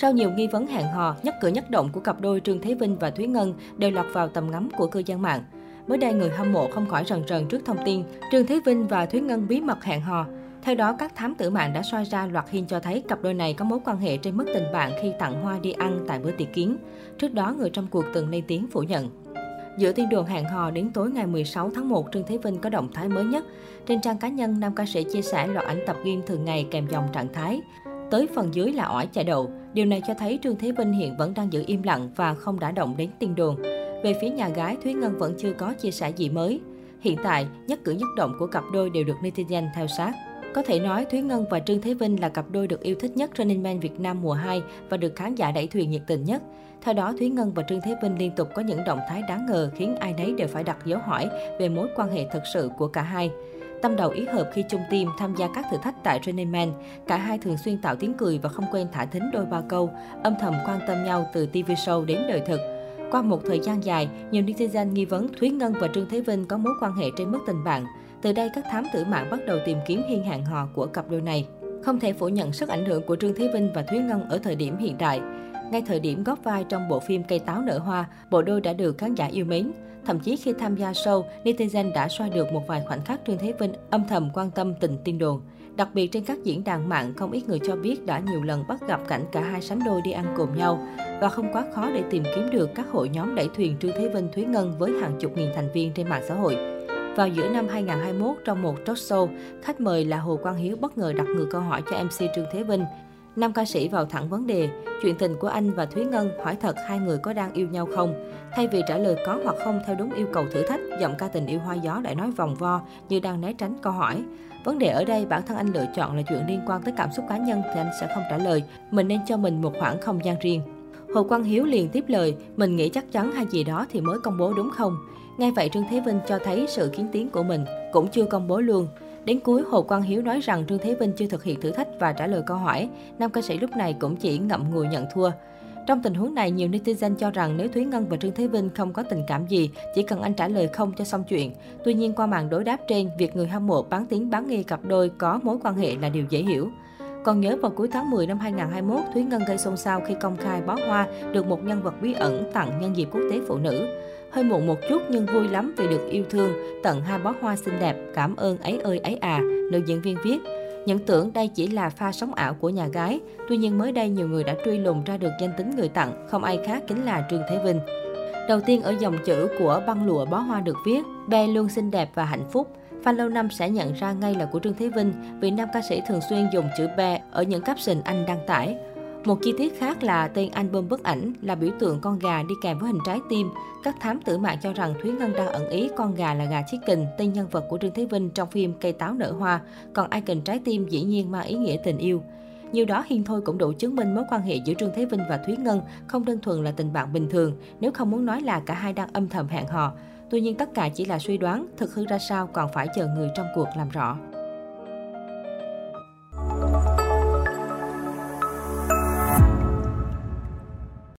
Sau nhiều nghi vấn hẹn hò, nhất cử nhất động của cặp đôi Trương Thế Vinh và Thúy Ngân đều lọt vào tầm ngắm của cư dân mạng. Mới đây, người hâm mộ không khỏi rần rần trước thông tin Trương Thế Vinh và Thúy Ngân bí mật hẹn hò. Theo đó, các thám tử mạng đã soi ra loạt hình cho thấy cặp đôi này có mối quan hệ trên mức tình bạn khi tặng hoa đi ăn tại bữa tiệc kiến. Trước đó, người trong cuộc từng lên tiếng phủ nhận. Giữa tin đồn hẹn hò đến tối ngày 16 tháng 1, Trương Thế Vinh có động thái mới nhất. Trên trang cá nhân, nam ca sĩ chia sẻ loạt ảnh tập gym thường ngày kèm dòng trạng thái. Tới phần dưới là ỏi chạy đậu. Điều này cho thấy Trương Thế Vinh hiện vẫn đang giữ im lặng và không đã động đến tin đồn. Về phía nhà gái, Thúy Ngân vẫn chưa có chia sẻ gì mới. Hiện tại, nhất cử nhất động của cặp đôi đều được netizen theo sát. Có thể nói, Thúy Ngân và Trương Thế Vinh là cặp đôi được yêu thích nhất Running Man Việt Nam mùa 2 và được khán giả đẩy thuyền nhiệt tình nhất. Theo đó, Thúy Ngân và Trương Thế Vinh liên tục có những động thái đáng ngờ khiến ai nấy đều phải đặt dấu hỏi về mối quan hệ thực sự của cả hai. Tâm đầu ý hợp khi chung team tham gia các thử thách tại Running Man, cả hai thường xuyên tạo tiếng cười và không quên thả thính đôi ba câu, âm thầm quan tâm nhau từ TV show đến đời thực. Qua một thời gian dài, nhiều netizen nghi vấn Thúy Ngân và Trương Thế Vinh có mối quan hệ trên mức tình bạn. Từ đây, các thám tử mạng bắt đầu tìm kiếm hiên hẹn hò của cặp đôi này. Không thể phủ nhận sức ảnh hưởng của Trương Thế Vinh và Thúy Ngân ở thời điểm hiện tại. Ngay thời điểm góp vai trong bộ phim Cây táo nở hoa, bộ đôi đã được khán giả yêu mến. Thậm chí khi tham gia show, netizen đã soi được một vài khoảnh khắc Trương Thế Vinh âm thầm quan tâm tình tin đồn. Đặc biệt trên các diễn đàn mạng, không ít người cho biết đã nhiều lần bắt gặp cảnh cả hai sánh đôi đi ăn cùng nhau và không quá khó để tìm kiếm được các hội nhóm đẩy thuyền Trương Thế Vinh Thúy Ngân với hàng chục nghìn thành viên trên mạng xã hội. Vào giữa năm 2021, trong một talk show, khách mời là Hồ Quang Hiếu bất ngờ đặt ngược câu hỏi cho MC Trương Thế Vinh. Nam ca sĩ vào thẳng vấn đề, chuyện tình của anh và Thúy Ngân hỏi thật hai người có đang yêu nhau không? Thay vì trả lời có hoặc không theo đúng yêu cầu thử thách, giọng ca tình yêu hoa gió lại nói vòng vo như đang né tránh câu hỏi. Vấn đề ở đây bản thân anh lựa chọn là chuyện liên quan tới cảm xúc cá nhân thì anh sẽ không trả lời. Mình nên cho mình một khoảng không gian riêng. Hồ Quang Hiếu liền tiếp lời, mình nghĩ chắc chắn hay gì đó thì mới công bố đúng không? Ngay vậy Trương Thế Vinh cho thấy sự kiến tiến của mình, cũng chưa công bố luôn. Đến cuối, Hồ Quang Hiếu nói rằng Trương Thế Vinh chưa thực hiện thử thách và trả lời câu hỏi. Nam ca sĩ lúc này cũng chỉ ngậm ngùi nhận thua. Trong tình huống này, nhiều netizen cho rằng nếu Thúy Ngân và Trương Thế Vinh không có tình cảm gì, chỉ cần anh trả lời không cho xong chuyện. Tuy nhiên, qua màn đối đáp trên, việc người hâm mộ bán tiếng bán nghi cặp đôi có mối quan hệ là điều dễ hiểu. Còn nhớ vào cuối tháng 10 năm 2021, Thúy Ngân gây xôn xao khi công khai bó hoa được một nhân vật bí ẩn tặng nhân dịp quốc tế phụ nữ. Hơi muộn một chút nhưng vui lắm vì được yêu thương, tận hai bó hoa xinh đẹp, cảm ơn ấy ơi ấy à, nữ diễn viên viết. Nhận tưởng đây chỉ là pha sống ảo của nhà gái, tuy nhiên mới đây nhiều người đã truy lùng ra được danh tính người tặng, không ai khác chính là Trương Thế Vinh. Đầu tiên ở dòng chữ của băng lụa bó hoa được viết, Be luôn xinh đẹp và hạnh phúc. Fan lâu năm sẽ nhận ra ngay là của Trương Thế Vinh vì nam ca sĩ thường xuyên dùng chữ Be ở những caption anh đăng tải. Một chi tiết khác là tên album bức ảnh là biểu tượng con gà đi kèm với hình trái tim. Các thám tử mạng cho rằng Thúy Ngân đang ẩn ý con gà là gà chicken, tên nhân vật của Trương Thế Vinh trong phim Cây táo nở hoa, còn icon trái tim dĩ nhiên mang ý nghĩa tình yêu. Nhiều đó hiên thôi cũng đủ chứng minh mối quan hệ giữa Trương Thế Vinh và Thúy Ngân không đơn thuần là tình bạn bình thường, nếu không muốn nói là cả hai đang âm thầm hẹn hò. Tuy nhiên tất cả chỉ là suy đoán, thực hư ra sao còn phải chờ người trong cuộc làm rõ.